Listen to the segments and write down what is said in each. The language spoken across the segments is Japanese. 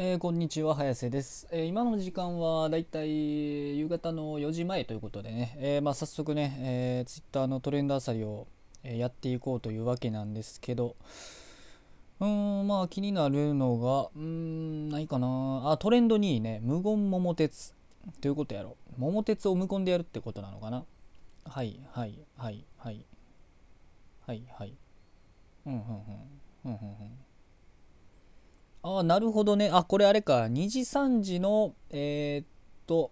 えーこんにちは早瀬です、えー今の時間はだいたい夕方の4時前ということでね、えーまあ、早速ね、えー、Twitter のトレンドあさりを、えやっていこうというわけなんですけど。うーんまあ気になるのがうーんないかな。あトレンド2位ね無言桃鉄。ということやろ。桃鉄を無言でやるってことなのかな。はいはいはいはい。はいはい。うんうんうん。うんうんうん。ああ、なるほどね。あ、これあれか。2時3時の、えーっと、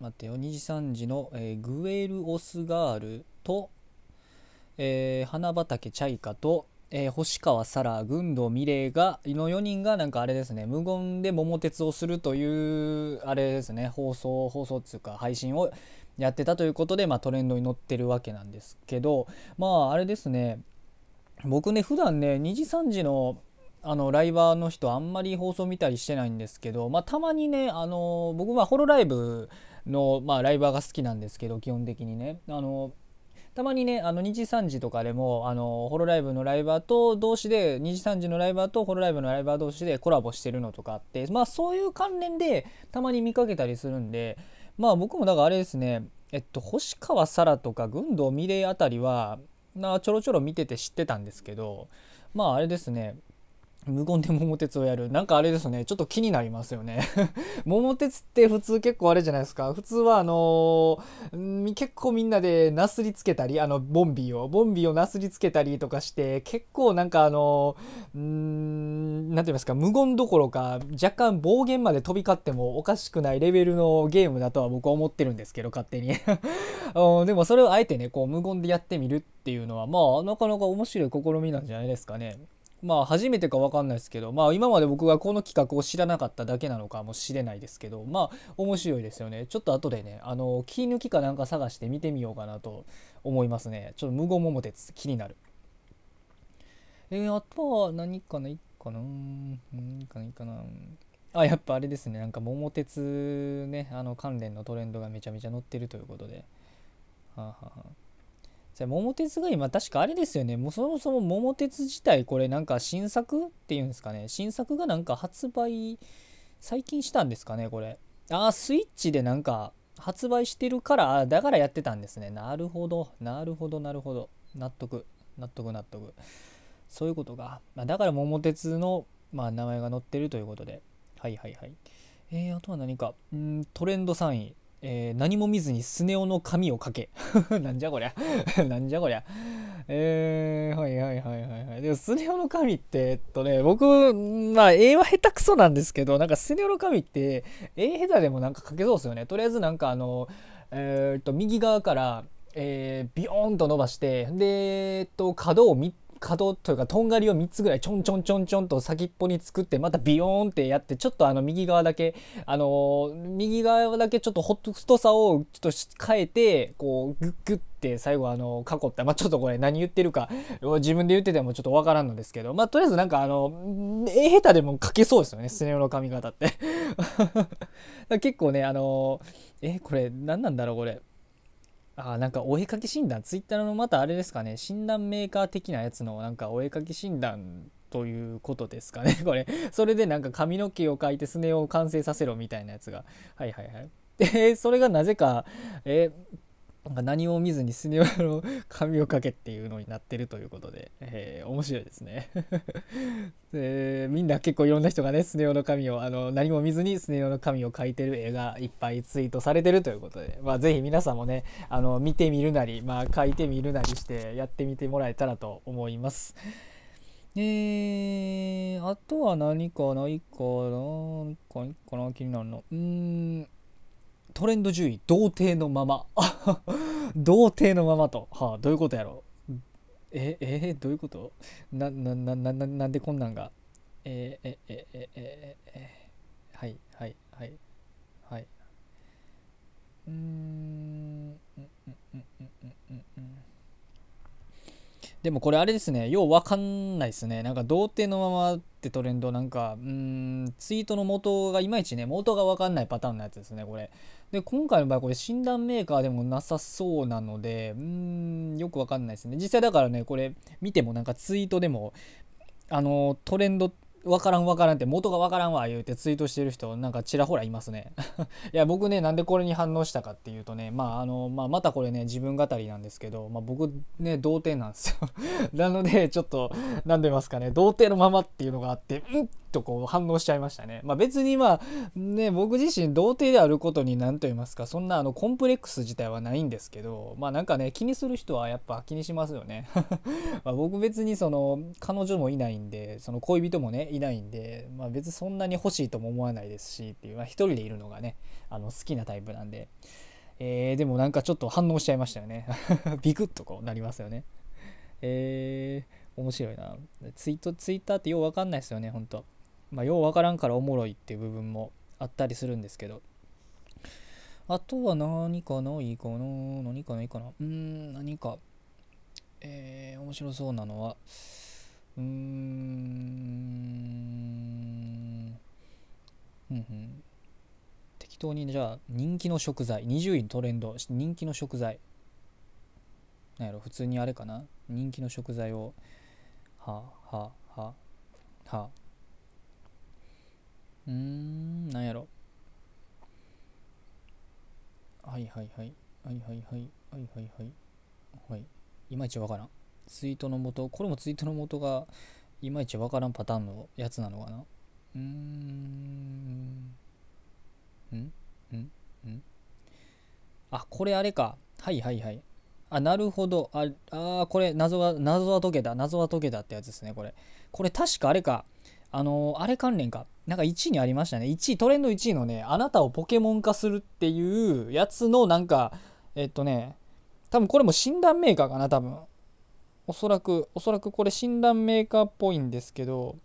待ってよ。2時3時の、えーグエル・オスガールと、えー花畑チャイカと、えー星川沙羅、軍道美玲が、の4人がなんかあれですね、無言で桃鉄をするという、あれですね、放送、放送っていうか配信をやってたということで、まあトレンドに乗ってるわけなんですけど、まああれですね、僕ね、普段ね、2時3時のあのライバーの人あんまり放送見たりしてないんですけど、まあ、たまにねあの僕はホロライブの、まあ、ライバーが好きなんですけど基本的にね。あのたまにねあの2時3時とかでもあのホロライブのライバーと同士で2時3時のライバーとホロライブのライバー同士でコラボしてるのとかあってまあそういう関連でたまに見かけたりするんでまあ僕もだからあれですねえっと星川沙羅とか軍道美玲あたりはなちょろちょろ見てて知ってたんですけどまああれですね無言で桃鉄をやる。なんかあれですね。ちょっと気になりますよね。桃鉄って普通結構あれじゃないですか。普通はあのー結構みんなでなすりつけたりあのボンビーを。ボンビーをなすりつけたりとかして結構なんかあのーんなんて言いますか。無言どころか若干暴言まで飛び交ってもおかしくないレベルのゲームだとは僕は思ってるんですけど勝手に。でもそれをあえてねこう無言でやってみるっていうのはまあなかなか面白い試みなんじゃないですかね。まあ初めてか分かんないですけどまあ今まで僕がこの企画を知らなかっただけなのかもしれないですけどまあ面白いですよね。ちょっと後でねあの切り抜きかなんか探して見てみようかなと思いますね。ちょっと無言桃鉄気になる。えー、あとは何かないかな？何かないかな？あやっぱあれですね。なんか桃鉄ねあの関連のトレンドがめちゃめちゃ載ってるということで。はあ、ははじゃ桃鉄が今確かあれですよね。もうそもそも桃鉄自体これなんか新作っていうんですかね。新作がなんか発売最近したんですかねこれ。あースイッチでなんか発売してるからだからやってたんですね。なるほど。なるほどなるほど。納得。納得納得。そういうことが、まあ、だから桃鉄の、まあ、名前が載ってるということで。はいはいはい。えー、あとは何か。んトレンド3位。えー何も見ずにスネ夫の髪をかけ。なんじゃこりゃ。なんじゃこりゃ。えー、はいはいはいはいはい。でもスネ夫の髪ってえっとね僕まあ絵は下手くそなんですけどなんかスネ夫の髪って絵下手でもなんかかけそうですよね。とりあえずなんかあのえーっと右側からえービヨーンと伸ばしてでえっと角を3角というかとんがりを3つぐらいちょんちょんちょんちょんと先っぽに作ってまたビヨーンってやってちょっとあの右側だけあの右側だけちょっとほ太さをちょっと変えてこうグッグッて最後あの囲った。まあちょっとこれ何言ってるか自分で言っててもちょっとわからんのですけどまあとりあえずなんかあの絵下手でも描けそうですよねスネ夫の髪型って。結構ねあのえこれ何なんだろうこれ。あなんかお絵かき診断ツイッターのまたあれですかね診断メーカー的なやつのなんかお絵かき診断ということですかね。これそれでなんか髪の毛を描いてすねを完成させろみたいなやつが。はいはいはい。でそれがなぜかえなんか何も見ずにスネ夫の髪をかけっていうのになってるということで、えー面白いですね でみんな結構いろんな人がねスネ夫の髪をあの何も見ずにスネ夫の髪を描いてる絵がいっぱいツイートされてるということで、まあ、ぜひ皆さんもねあの見てみるなり、まあ、描いてみるなりしてやってみてもらえたらと思います。えー、あとは何かないかな何かないかな気になるの。うーんトレンド10位童貞のまま。童貞のままと。はあどういうことやろ？うええどういうこと？ななななななんでこんなんが？えー、ええええええはいはいはいはい。うんうんうんうんうんうんうん。でもこれあれですねようわかんないですね。なんか童貞のままってトレンドなんかうんツイートの元がいまいちね元がわかんないパターンのやつですねこれ。で今回の場合これ診断メーカーでもなさそうなのでうーんよくわかんないですね。実際だからねこれ見てもなんかツイートでもあのトレンドってわからんわからんって元がわからんわ言うてツイートしてる人なんかちらほらいますね。いや僕ねなんでこれに反応したかっていうとねまああの、まあ、またこれね自分語りなんですけど、まあ、僕ね童貞なんですよ。なのでちょっと何て言いますかね童貞のままっていうのがあってうん？とこう反応しちゃいましたね。まあ別にまあね僕自身童貞であることに何と言いますかそんなあのコンプレックス自体はないんですけどまあなんかね気にする人はやっぱ気にしますよね。ま僕別にその彼女もいないんでその恋人もねいないんで、まあ、別にそんなに欲しいとも思わないですしっていう、まあ、一人でいるのがねあの好きなタイプなんで、えー、でもなんかちょっと反応しちゃいましたよね。ビクッとこうなりますよね。えー、面白いな。ツイートツイッターってようわかんないですよねほんとまあようわからんからおもろいっていう部分もあったりするんですけど。あとは何かないかな？何かないかな？うん何か。えー、面白そうなのはうん。うんうん。適当にじゃあ人気の食材。20位トレンド。人気の食材。なんやろ。普通にあれかな。人気の食材をはあはあはあは。あうん。なんやろ。はいはいはい。はいはいはい。はいはいはい。はい。いまいちわからん。ツイートの元これもツイートの元がいまいちわからんパターンのやつなのかな？うーん。ん？ん？ん？あこれあれか。はいはいはい。あなるほど。ああこれ謎が謎は解けた。謎は解けたってやつですねこれ。これ確かあれか。あのー、あれ関連か。なんか1位にありましたね。1位トレンド1位のねあなたをポケモン化するっていうやつのなんかえっとね多分これも診断メーカーかな多分。おそらくおそらくこれ診断メーカーっぽいんですけど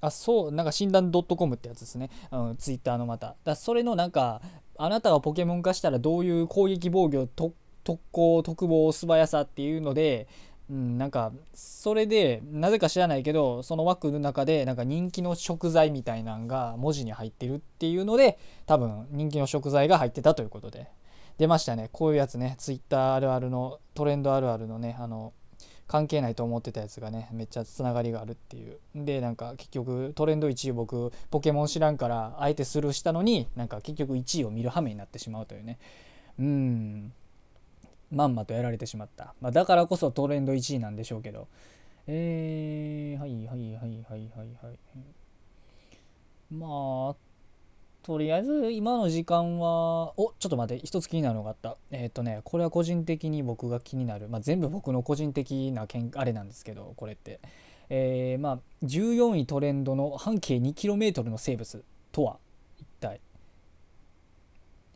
あそうなんか診断 .com ってやつですね、うん、ツイッターのまた。だそれのなんかあなたがポケモン化したらどういう攻撃防御特攻特防素早さっていうのでうん、なんかそれでなぜか知らないけどその枠の中でなんか人気の食材みたいなんが文字に入ってるっていうので多分人気の食材が入ってたということで。出ましたね。こういうやつね。ツイッターあるあるのトレンドあるあるのね。あの関係ないと思ってたやつがねめっちゃつながりがあるっていう。でなんか結局トレンド1位僕ポケモン知らんからあえてスルーしたのになんか結局1位を見る羽目になってしまうというね。うん。まんまとやられてしまった、まあ、だからこそトレンド1位なんでしょうけど。えー、はいはいはいはいはいはい。まあとりあえず今の時間はおちょっと待って一つ気になるのがあった。えっ、ー、とねこれは個人的に僕が気になる、まあ、全部僕の個人的なけんあれなんですけどこれって。えー、まあ14位トレンドの半径 2km の生物とは一体。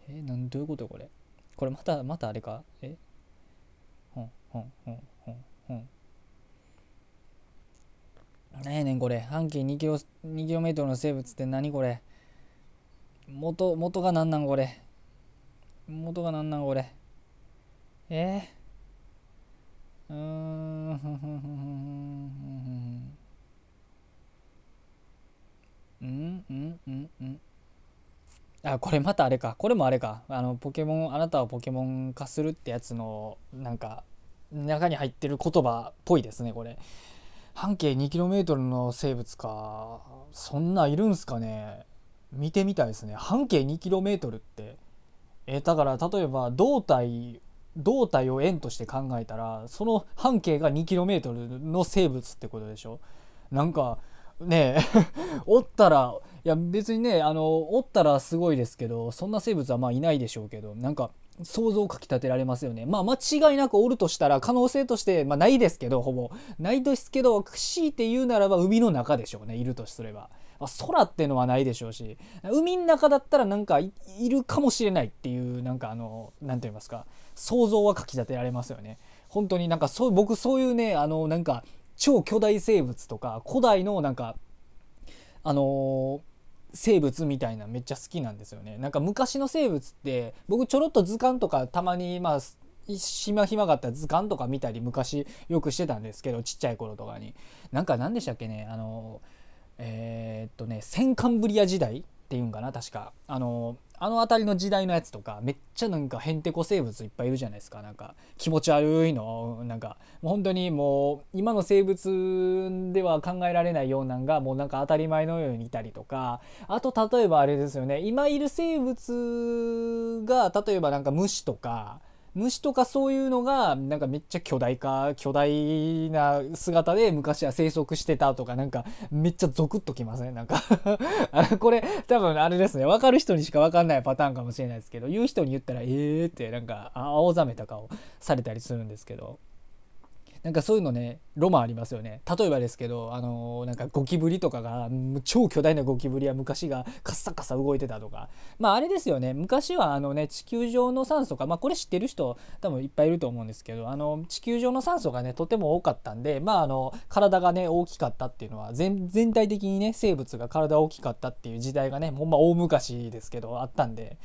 えー、なんどういうことこれ？これまたまたあれか？え？ほんほんほんほんほん。何やねんこれ。半径 2km の生物って何これ？元元がなんなんこれ？元がなんなんこれ？え？ー、うーん。うんうんうんうん。あこれまたあれか。これもあれか。あのポケモンあなたはポケモン化するってやつのなんか中に入ってる言葉っぽいですねこれ。半径 2km の生物か。そんないるんすかね？見てみたいですね。半径 2km って。えだから例えば胴体胴体を円として考えたらその半径が 2km の生物ってことでしょ？なんかねえ おったらいや別にねあのおったらすごいですけどそんな生物はまあいないでしょうけどなんか想像をかきたてられますよね。まあ間違いなくおるとしたら可能性としてまあないですけどほぼ。ないですけど強いて言うならば海の中でしょうねいるとすれば。まあ、空ってのはないでしょうし海の中だったらなんかいるかもしれないっていうなんかあの何と言いますか想像はかきたてられますよね。本当になんかそう僕そういうねあのなんか超巨大生物とか古代のなんかあの生物みたいなめっちゃ好きなんですよね。なんか昔の生物って僕ちょろっと図鑑とかたまにまあ暇暇があったら図鑑とか見たり昔よくしてたんですけどちっちゃい頃とかになんか何でしたっけねあのえー、っとね先カンブリア時代っていうんかな確か。あのあの辺りの時代のやつとかめっちゃなんかへんてこ生物いっぱいいるじゃないですか。なんか気持ち悪いの。なんかもう本当にもう今の生物では考えられないようなんがもうなんか当たり前のようにいたりとか。あと例えばあれですよね。今いる生物が例えばなんか虫とか虫とかそういうのがなんかめっちゃ巨大化巨大な姿で昔は生息してたとかなんかめっちゃゾクッときますねなんか これ多分あれですね。分かる人にしか分かんないパターンかもしれないですけど言う人に言ったらええー、ってなんか青ざめた顔されたりするんですけど。なんかそういうのねロマンありますよね。例えばですけどあのー、なんかゴキブリとかが超巨大なゴキブリは昔がカッサカサ動いてたとか。まああれですよね。昔はあのね地球上の酸素がまあこれ知ってる人多分いっぱいいると思うんですけどあの地球上の酸素がねとても多かったんでまああの体がね大きかったっていうのは全全体的にね生物が体大きかったっていう時代がねほんま大昔ですけどあったんで。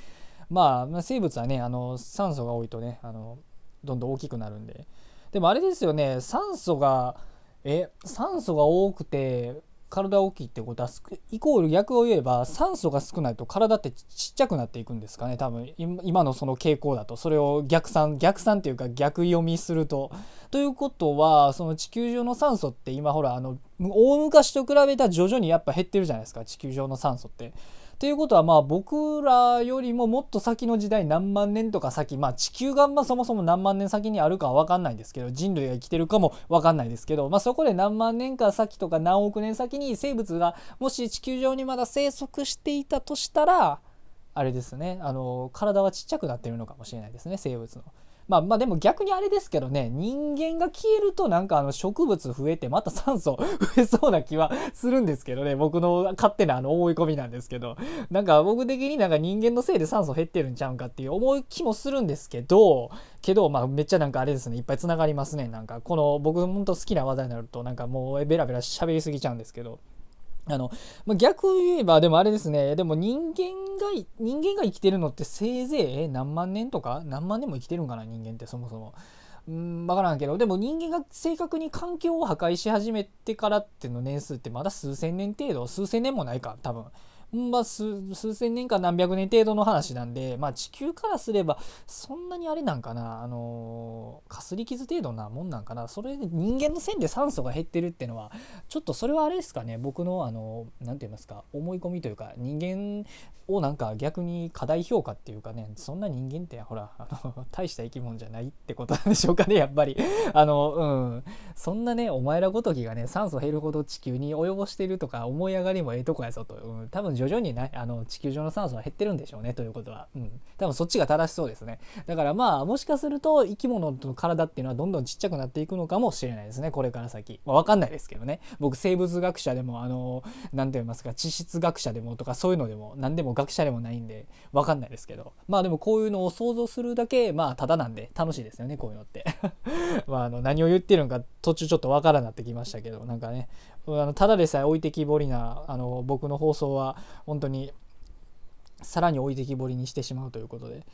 まあ生物はねあの酸素が多いとねあのどんどん大きくなるんで。でもあれですよね酸素がえ酸素が多くて体大きいってことはイコール逆を言えば酸素が少ないと体ってちっちゃくなっていくんですかね多分今のその傾向だとそれを逆算逆算っていうか逆読みすると。ということはその地球上の酸素って今ほらあの大昔と比べたら徐々にやっぱ減ってるじゃないですか地球上の酸素って。ということはまあ僕らよりももっと先の時代何万年とか先まあ地球がまあそもそも何万年先にあるかは分かんないんですけど人類が生きてるかも分かんないですけどまあそこで何万年か先とか何億年先に生物がもし地球上にまだ生息していたとしたらあれですねあの体はちっちゃくなってるのかもしれないですね生物の。まあまあでも逆にあれですけどね人間が消えるとなんかあの植物増えてまた酸素 増えそうな気はするんですけどね僕の勝手なあの思い込みなんですけど。なんか僕的になんか人間のせいで酸素減ってるんちゃうんかっていう思い気もするんですけどけどまあめっちゃなんかあれですねいっぱいつながりますね。なんかこの僕ほんと好きな話題になるとなんかもうベラベラ喋りすぎちゃうんですけど。あの、まあ、逆を言えば、でもあれですね、でも人間が、人間が生きてるのってせいぜい何万年とか？何万年も生きてるんかな、人間ってそもそも。うん、わからんけど、でも人間が正確に環境を破壊し始めてからっての年数ってまだ数千年程度、数千年もないか、多分。まあ、数数千年か何百年程度の話なんで、まあ、地球からすればそんなにあれなんかなあのかすり傷程度なもんなんかな。それで人間の線で酸素が減ってるってのはちょっとそれはあれですかね。僕のあの何て言いますか思い込みというか人間をなんか逆に過大評価っていうかねそんな人間ってほらあの大した生き物じゃないってことなんでしょうかねやっぱり。あのうん。そんなねお前らごときがね酸素減るほど地球に及ぼしてるとか思い上がりもええとこやぞと、うん、多分徐々にねあの地球上の酸素は減ってるんでしょうねということは、うん、多分そっちが正しそうですね。だからまあもしかすると生き物の体っていうのはどんどんちっちゃくなっていくのかもしれないですね。これから先、まあ、分かんないですけどね。僕生物学者でもあの何て言いますか地質学者でもとかそういうのでも何でも学者でもないんで分かんないですけど。まあでもこういうのを想像するだけまあただなんで楽しいですよねこういうのって。まああの何を言ってるのか途中ちょっと分からなってきましたけどなんかね。あのただでさえ置いてきぼりなあの僕の放送は本当にさらに置いてきぼりにしてしまうということで。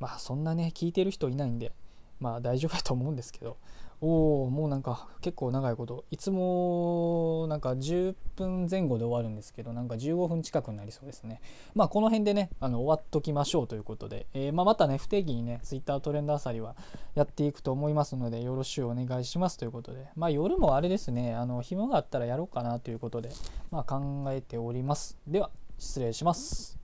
まあそんなね聞いてる人いないんでまあ大丈夫だと思うんですけど。おおもうなんか結構長いこと。いつもなんか10分前後で終わるんですけどなんか15分近くになりそうですね。まあこの辺でねあの終わっときましょうということで、えー、まあ、またね不定期にね Twitter トレンドあさりはやっていくと思いますのでよろしくお願いしますということで。まあ夜もあれですねあの暇があったらやろうかなということでまあ考えております。では失礼します。